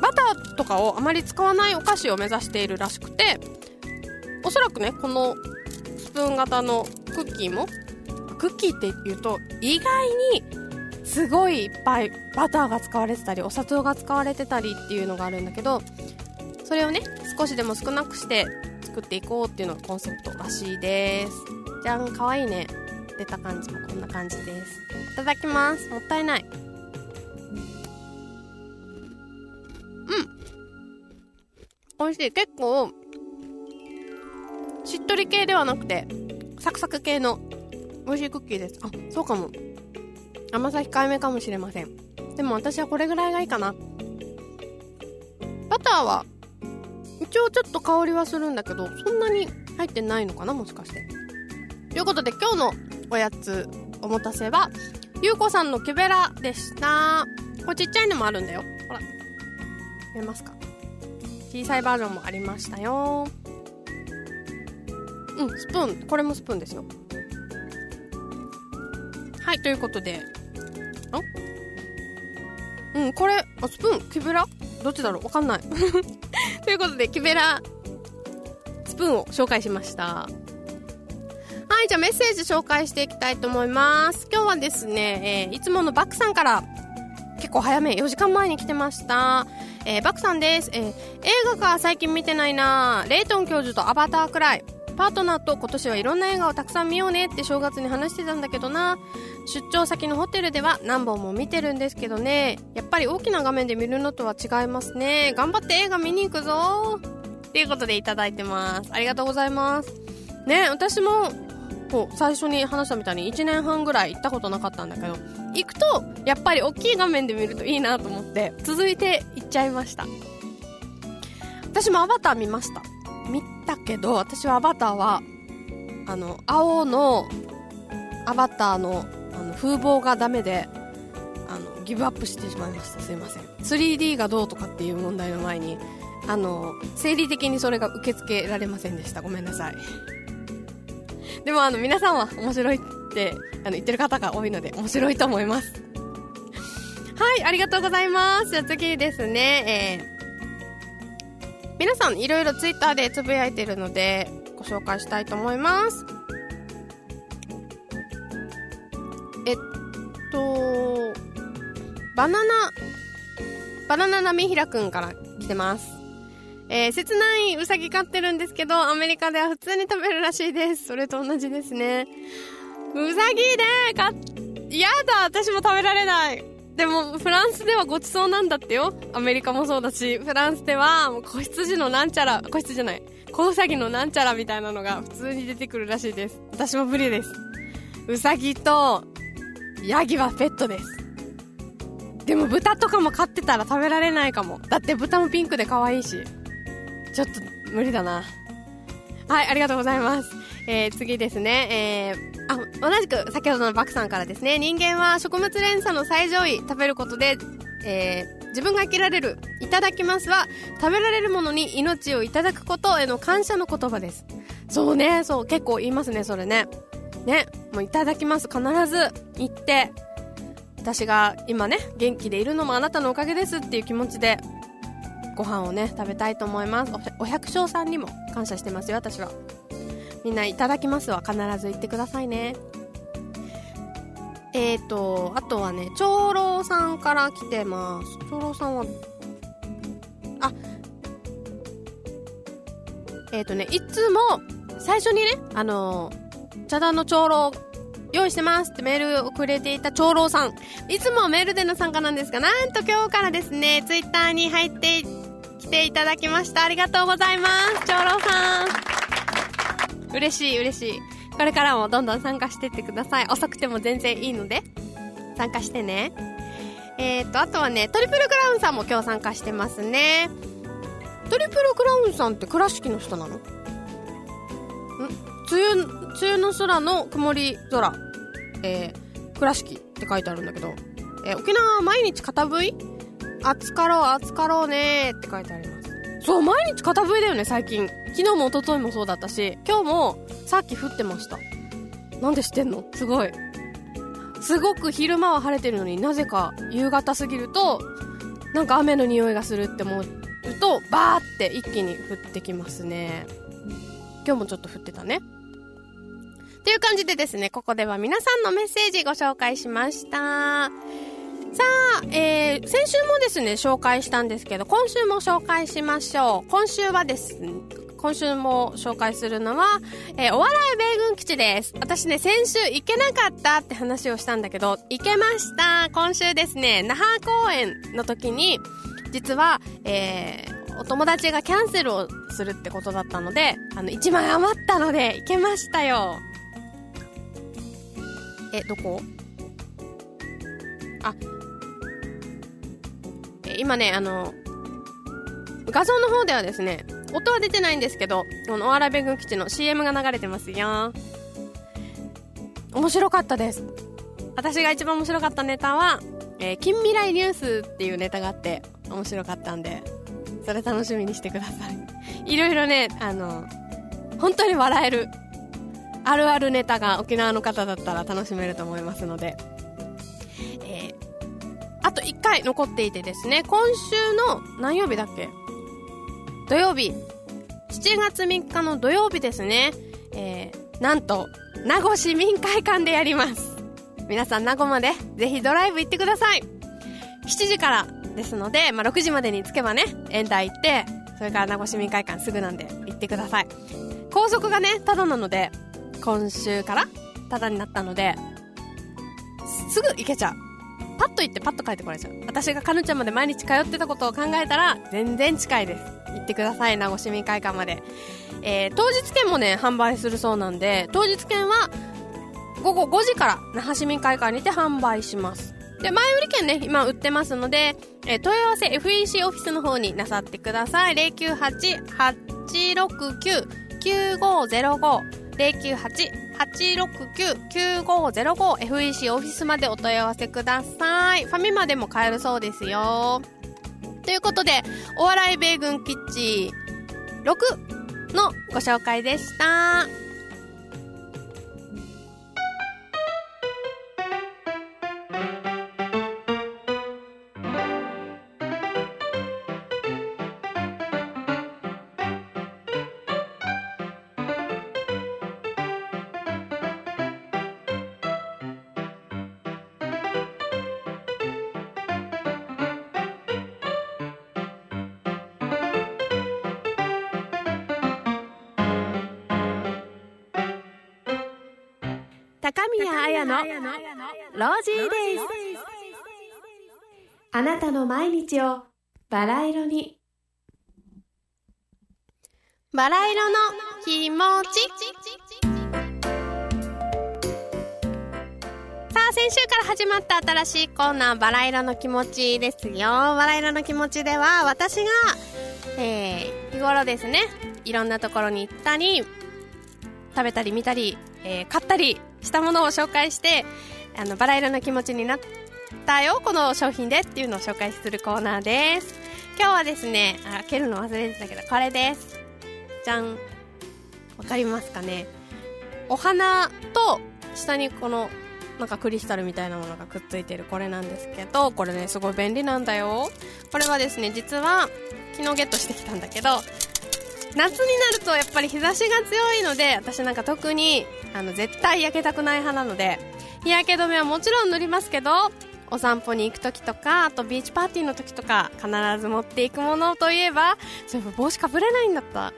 バターとかをあまり使わないお菓子を目指しているらしくて、おそらくね、このスプーン型のクッキーも、クッキーって言うと、意外にすごいいっぱいバターが使われてたり、お砂糖が使われてたりっていうのがあるんだけど、それをね、少しでも少なくして作っていこうっていうのがコンセプトらしいです。じゃん、かわいいね。出た感じもこんな感じです。いただきます。もったいない。うん美味しい。結構、しっとり系ではなくて、サクサク系の美味しいクッキーです。あ、そうかも。甘さ控えめかもしれません。でも私はこれぐらいがいいかな。バターは、一応ちょっと香りはするんだけど、そんなに入ってないのかなもしかして。ということで今日のおやつ、おもたせは、ゆうこさんのキュベラでした。これちっちゃいのもあるんだよ。見えますか？小さいバージョンもありましたよ。うんスプーン。これもスプーンですよ。はいということで。あ？うんこれあスプーン？キベラ？どっちだろう？わかんない。*laughs* ということでキベラ。スプーンを紹介しました。はいじゃあメッセージ紹介していきたいと思います。今日はですね、えー、いつものバックさんから結構早め4時間前に来てました。えー、バクさんです、えー、映画か最近見てないな。レイトン教授とアバターくらい。パートナーと今年はいろんな映画をたくさん見ようねって正月に話してたんだけどな。出張先のホテルでは何本も見てるんですけどね。やっぱり大きな画面で見るのとは違いますね。頑張って映画見に行くぞ。ということでいただいてます。ありがとうございます。ね私もこう最初に話したみたいに1年半ぐらい行ったことなかったんだけど。行くとやっぱり大きい画面で見るといいなと思って続いて行っちゃいました。私もアバター見ました。見たけど私はアバターはあの青のアバターのあの風貌がダメであのギブアップしてしまいました。すいません。3D がどうとかっていう問題の前にあの生理的にそれが受け付けられませんでした。ごめんなさい。でもあの皆さんは面白いってあの言ってる方が多いので面白いと思います。はい、ありがとうございます。じゃあ次ですね、えー、皆さんいろいろツイッターでつぶやいてるのでご紹介したいと思います。えっと、バナナ、バナナナミヒラくんから来てます。えー、切ないうさぎ飼ってるんですけど、アメリカでは普通に食べるらしいです。それと同じですね。うさぎでか、やだ、私も食べられない。でも、フランスではごちそうなんだってよ。アメリカもそうだし、フランスでは、もう子羊のなんちゃら、子羊じゃない、子うさぎのなんちゃらみたいなのが普通に出てくるらしいです。私も無理です。うさぎと、ヤギはペットです。でも豚とかも飼ってたら食べられないかも。だって豚もピンクで可愛いし。ちょっと無理だな。はい、ありがとうございます。えー、次ですね。えー、あ、同じく先ほどのバクさんからですね。人間は食物連鎖の最上位食べることで、えー、自分が生きられる。いただきますは、食べられるものに命をいただくことへの感謝の言葉です。そうね、そう、結構言いますね、それね。ね、もういただきます。必ず言って、私が今ね、元気でいるのもあなたのおかげですっていう気持ちでご飯をね食べたいと思います。お百姓さんにも感謝してますよ私は。みんないただきますは必ず言ってくださいね。えーとあとはね長老さんから来てます。長老さんはあえっ、とねいつも最初にねあの、茶壇の長老用意してますってメールをくれていた長老さん。いつもメールでの参加なんですがなんと今日からですねツイッターに入ってきていただきました。ありがとうございます。長老さん。嬉しい嬉しい。これからもどんどん参加してってください。遅くても全然いいので。参加してね。えっ、とあとはねトリプルクラウンさんも今日参加してますね。トリプルクラウンさんって倉敷の人なの？ん？梅雨梅雨の空の曇り空。えー、倉敷って書いてあるんだけど、えー、沖縄は毎日片吹い暑かろう暑かろうねって書いてあります。そう毎日片吹いだよね最近。昨日も一昨日もそうだったし今日もさっき降ってました。なんで知ってんの？すごい。すごく昼間は晴れてるのになぜか夕方過ぎるとなんか雨の匂いがするって思うとバーって一気に降ってきますね。今日もちょっと降ってたね。という感じでですね、ここでは皆さんのメッセージご紹介しました。さあ、えー、先週もですね、紹介したんですけど、今週も紹介しましょう。今週はです、今週も紹介するのは、えー、お笑い米軍基地です。私ね、先週行けなかったって話をしたんだけど、行けました。今週ですね、那覇公演の時に、実は、えー、お友達がキャンセルをするってことだったので、あの、1枚余ったので、行けましたよ。え、どこ？あ、今ね、あの、画像の方ではですね、音は出てないんですけど、このお笑い米軍基地の CM が流れてますよ。面白かったです。私が一番面白かったネタは、えー、近未来ニュースっていうネタがあって、面白かったんで、それ楽しみにしてください。いろいろね、あの、本当に笑えるあるあるネタが沖縄の方だったら楽しめると思いますので、えー、あと1回残っていてですね、今週の何曜日だっけ？土曜日、7月3日の土曜日ですね、えー、なんと、名護市民会館でやります。皆さん名護までぜひドライブ行ってください。7時からですので、まあ、6時までに着けばね、エンター行って、それから名護市民会館すぐなんで行ってください。高速がね、ただなので、今週からタダになったので、すぐ行けちゃう。パッと行ってパッと帰ってこられちゃう。私がカヌちゃんまで毎日通ってたことを考えたら、全然近いです。行ってください、名護市民会館まで。えー、当日券もね、販売するそうなんで、当日券は午後5時から那覇市民会館にて販売します。で、前売り券ね、今売ってますので、えー、問い合わせ FEC オフィスの方になさってください。098-869-9505 098-869-9505FEC オフィスまでお問い合わせください。ファミマでも買えるそうですよ。ということで、お笑い米軍キッチン6のご紹介でした。高宮彩のロージーデイズあなたの毎日をバラ色に。バラ色の気持ち。さあ先週から始まった新しいコーナーバラ色の気持ちですよ。バラ色の気持ちでは私が、えー、日頃ですねいろんなところに行ったり食べたり見たり、えー、買ったりしたものを紹介して、あの、バラ色の気持ちになったよ、この商品でっていうのを紹介するコーナーです。今日はですね、あ、開けるの忘れてたけど、これです。じゃん。わかりますかねお花と、下にこの、なんかクリスタルみたいなものがくっついてるこれなんですけど、これね、すごい便利なんだよ。これはですね、実は、昨日ゲットしてきたんだけど、夏になるとやっぱり日差しが強いので私なんか特にあの絶対焼けたくない派なので日焼け止めはもちろん塗りますけどお散歩に行く時とかあとビーチパーティーの時とか必ず持っていくものといえばそういえば帽子かぶれないんだった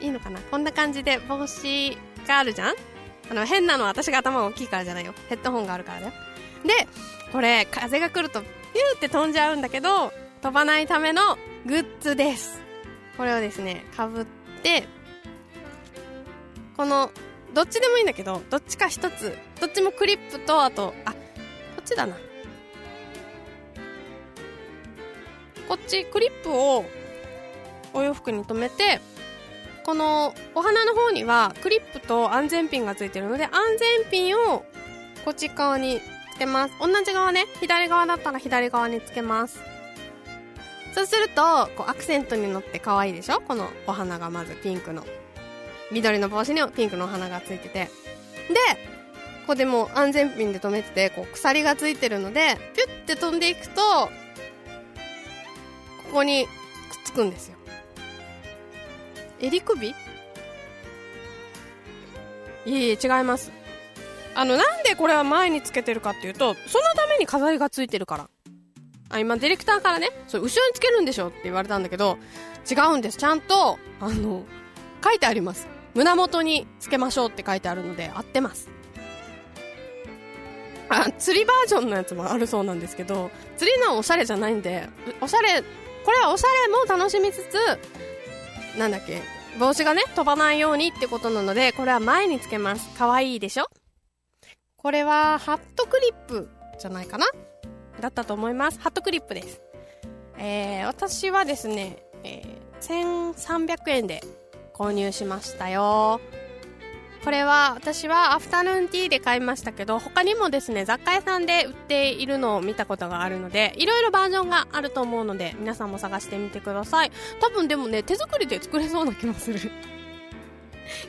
いいのかな？こんな感じで帽子があるじゃん？あの、変なのは私が頭大きいからじゃないよ。ヘッドホンがあるからだよ。で、これ、風が来ると、ピューって飛んじゃうんだけど、飛ばないためのグッズです。これをですね、かぶって、この、どっちでもいいんだけど、どっちか一つ、どっちもクリップと、あと、あ、こっちだな。こっち、クリップをお洋服に留めて、このお花の方にはクリップと安全ピンがついてるので、安全ピンをこっち側につけます。同じ側ね、左側だったら左側につけます。そうすると、こうアクセントに乗って可愛いでしょ？このお花がまずピンクの。緑の帽子にピンクのお花がついてて。で、ここでもう安全ピンで留めてて、こう鎖がついてるので、ピュッて飛んでいくと、ここにくっつくんですよ。襟首？いえいえ、違います。あの、なんでこれは前につけてるかっていうと、そのために飾りがついてるから。あ、今、ディレクターからね、それ後ろにつけるんでしょって言われたんだけど、違うんです。ちゃんと、あの、書いてあります。胸元につけましょうって書いてあるので、合ってます。あ、釣りバージョンのやつもあるそうなんですけど、釣りのおしゃれじゃないんで、おしゃれ、これはおしゃれも楽しみつつ、なんだっけ、帽子がね、飛ばないようにってことなので、これは前につけます。かわいいでしょ？これは、ハットクリップじゃないかな？だったと思います。ハットクリップです。えー、私はですね、えー、1300円で購入しましたよ。これは私はアフタヌーンティーで買いましたけど他にもですね雑貨屋さんで売っているのを見たことがあるのでいろいろバージョンがあると思うので皆さんも探してみてください多分でもね手作りで作れそうな気もする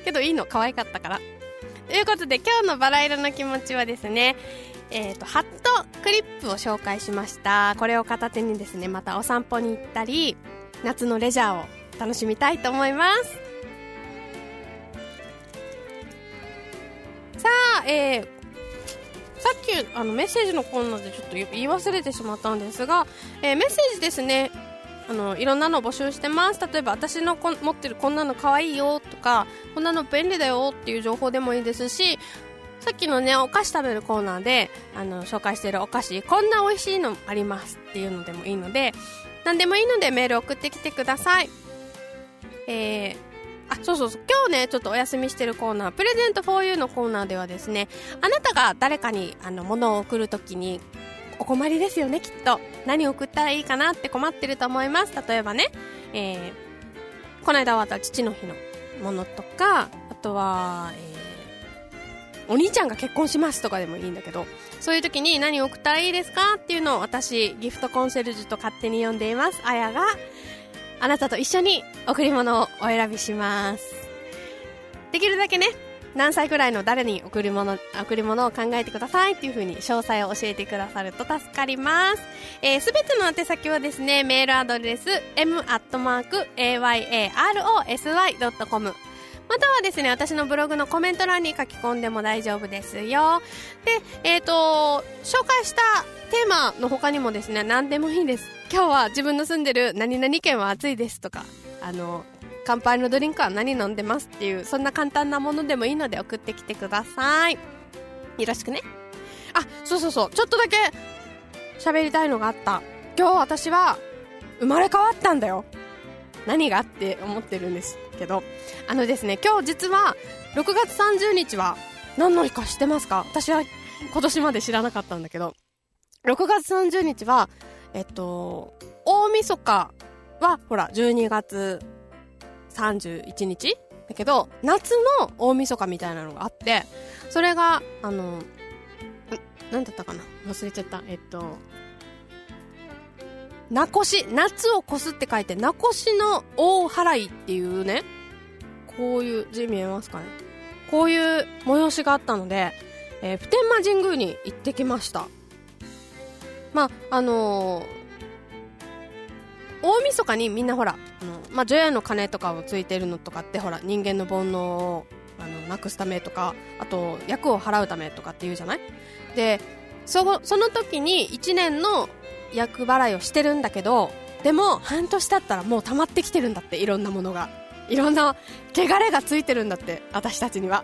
けどいいの可愛かったからということで今日のバラ色の気持ちはですねえーと、ハットクリップを紹介しました。これを片手にですねまたお散歩に行ったり夏のレジャーを楽しみたいと思います。さあ、えー、さっきあのメッセージのコーナーでちょっと言い忘れてしまったんですが、えー、メッセージですねあのいろんなの募集してます。例えば私のこ持ってるこんなの可愛いよとかこんなの便利だよっていう情報でもいいですしさっきのねお菓子食べるコーナーであの紹介してるお菓子こんな美味しいのありますっていうのでもいいので何でもいいのでメール送ってきてくださいえーあ、そうそうそう。今日ね、ちょっとお休みしてるコーナー、プレゼント 4U のコーナーではですね、あなたが誰かに、あの、物を送るときに、お困りですよね、きっと。何を送ったらいいかなって困ってると思います。例えばね、えー、この間終わった父の日のものとか、あとは、えー、お兄ちゃんが結婚しますとかでもいいんだけど、そういう時に何を送ったらいいですかっていうのを私、ギフトコンシェルジュと勝手に呼んでいます。あやが、あなたと一緒に贈り物をお選びします。できるだけね、何歳くらいの誰に贈り物、贈り物を考えてくださいっていう風に詳細を教えてくださると助かります。えー、すべての宛先はですね、メールアドレス、m.ayarosy.com またはですね、私のブログのコメント欄に書き込んでも大丈夫ですよ。で、えっ、ー、と、紹介したテーマの他にもですね、何でもいいです。今日は自分の住んでる何々県は暑いですとか、あの、乾杯のドリンクは何飲んでますっていう、そんな簡単なものでもいいので送ってきてください。よろしくね。あ、そうそうそう、ちょっとだけ喋りたいのがあった。今日私は生まれ変わったんだよ。何が？って思ってるんですけど。あのですね、今日実は6月30日は何の日か知ってますか？私は今年まで知らなかったんだけど。6月30日はえっと、大晦日は、ほら、12月31日だけど、夏の大晦日みたいなのがあって、それが、あの、なんだったかな？忘れちゃった。えっと、なこし、夏を越すって書いて、なこしの大払いっていうね、こういう字見えますかねこういう催しがあったので、えー、普天間神宮に行ってきました。まあ、あのー、大晦日にみんなほら、あの、まあ、除夜の鐘とかをついてるのとかって、ほら、人間の煩悩を、あの、なくすためとか、あと、役を払うためとかって言うじゃない？で、そ、その時に1年の役払いをしてるんだけど、でも、半年経ったらもう溜まってきてるんだって、いろんなものが。いろんな汚れがついてるんだって私たちには。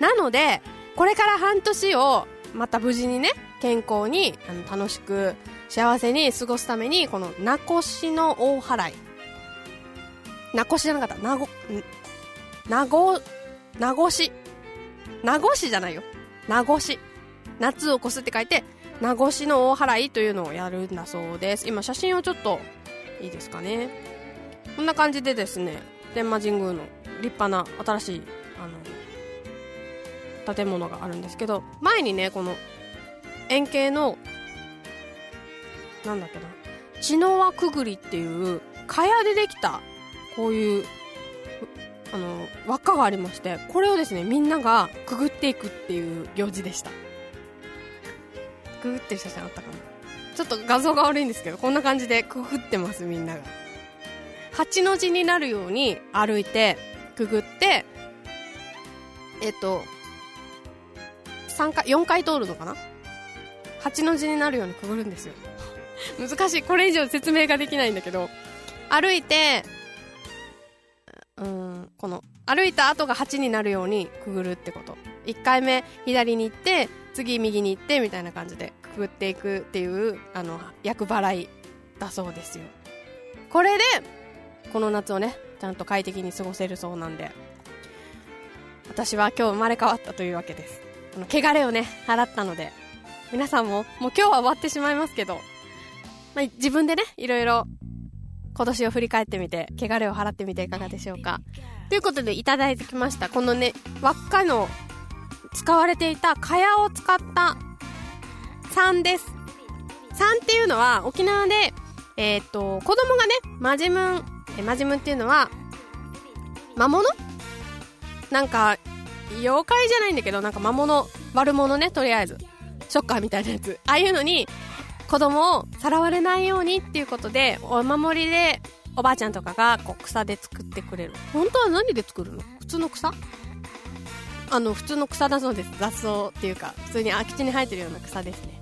なのでこれから半年をまた無事にね健康にあの楽しく幸せに過ごすためにこの名越の大払い。名越じゃなかった。名ご名ご名越名越じゃないよ。名越夏を越すって書いて名越の大払いというのをやるんだそうです。今写真をちょっといいですかね。こんな感じでですね天満神宮の立派な新しいあの建物があるんですけど前にねこの円形のなんだっけな血の輪くぐりっていう蚊帳でできたこういうあの輪っかがありましてこれをですねみんながくぐっていくっていう行事でした。くぐってる写真あったかな。ちょっと画像が悪いんですけどこんな感じでくぐってますみんなが。8の字になるように歩いてくぐってえっと3回4回通るのかな？8の字になるようにくぐるんですよ。難しい。これ以上説明ができないんだけど歩いてうんこの歩いた後が8になるようにくぐるってこと。1回目左に行って次右に行ってみたいな感じでくぐっていくっていうあの厄払いだそうですよ。これでこの夏をねちゃんと快適に過ごせるそうなんで。私は今日生まれ変わったというわけです。この汚れをね払ったので。皆さんももう今日は終わってしまいますけど、まあ、自分でねいろいろ今年を振り返ってみて汚れを払ってみていかがでしょうか。ということでいただいてきましたこのね輪っかの使われていた蚊帳を使った3です。3っていうのは沖縄でえっ、と子供がねマジムンえマジムンっていうのは魔物？なんか妖怪じゃないんだけどなんか魔物悪者ねとりあえず。ショッカーみたいなやつ。ああいうのに子供をさらわれないようにっていうことでお守りでおばあちゃんとかがこう草で作ってくれる。本当は何で作るの？普通の草？あの普通の草だそうです。雑草っていうか普通に空き地に生えてるような草ですね。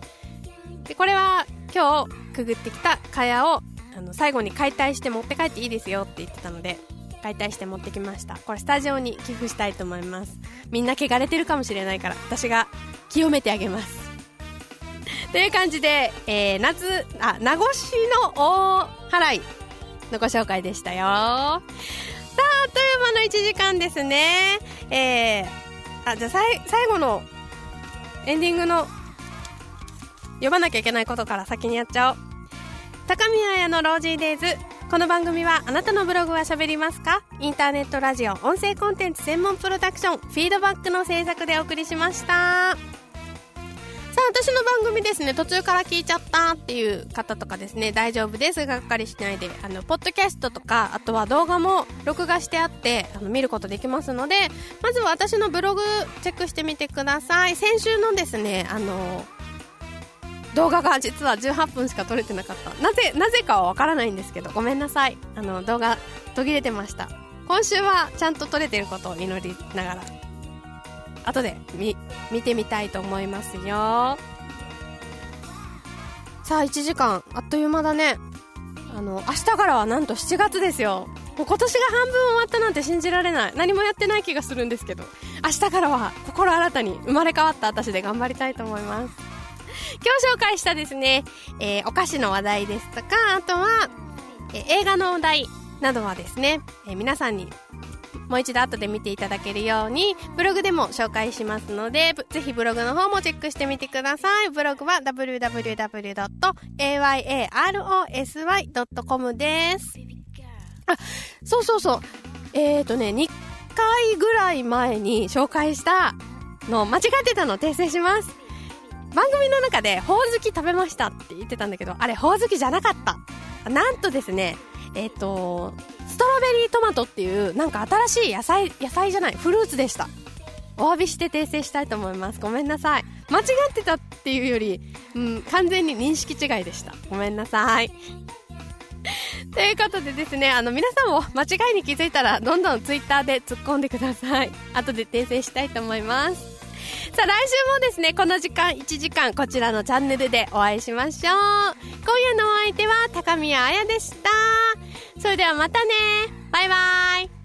でこれは今日くぐってきた蚊帳をあの最後に解体して持って帰っていいですよって言ってたので解体して持ってきました。これスタジオに寄付したいと思います。みんな汚れてるかもしれないから私が清めてあげます。*laughs* という感じで、えー、夏あ名越の大払いのご紹介でしたよ。さああっという間の1時間ですね。えー、あじゃあ最後のエンディングの呼ばなきゃいけないことから先にやっちゃおう。高宮綾のロージーデイズ。この番組はあなたのブログは喋りますか？インターネットラジオ音声コンテンツ専門プロダクションフィードバックの制作でお送りしました。私の番組ですね途中から聞いちゃったっていう方とかですね大丈夫です。がっかりしないであのポッドキャストとかあとは動画も録画してあってあの見ることできますのでまずは私のブログチェックしてみてください。先週のですねあの動画が実は18分しか撮れてなかった。なぜなぜかはわからないんですけどごめんなさい。あの動画途切れてました。今週はちゃんと撮れてることを祈りながら後で見見てみたいと思いますよ。さあ1時間。あっという間だね。あの明日からはなんと7月ですよ。もう今年が半分終わったなんて信じられない。何もやってない気がするんですけど。明日からは心新たに生まれ変わった私で頑張りたいと思います。今日紹介したですね、えー、お菓子の話題ですとかあとは、えー、映画の話題などはですね、えー、皆さんにもう一度後で見ていただけるように、ブログでも紹介しますので、ぜひブログの方もチェックしてみてください。ブログは www.ayorosy.com です。あ、そうそうそう。えっ、ー、とね、2回ぐらい前に紹介したの間違ってたの訂正します。番組の中で、ほおずき食べましたって言ってたんだけど、あれ、ほおずきじゃなかった。なんとですね、えっ、ー、と、ストロベリートマトっていう、なんか新しい野菜、野菜じゃない、フルーツでした。お詫びして訂正したいと思います。ごめんなさい。間違ってたっていうより、うん、完全に認識違いでした。ごめんなさい。*laughs* ということでですね、あの皆さんも間違いに気づいたら、どんどんツイッターで突っ込んでください。後で訂正したいと思います。さあ来週もですね、この時間1時間こちらのチャンネルでお会いしましょう。今夜のお相手は高宮彩でした。それではまたねバイバイ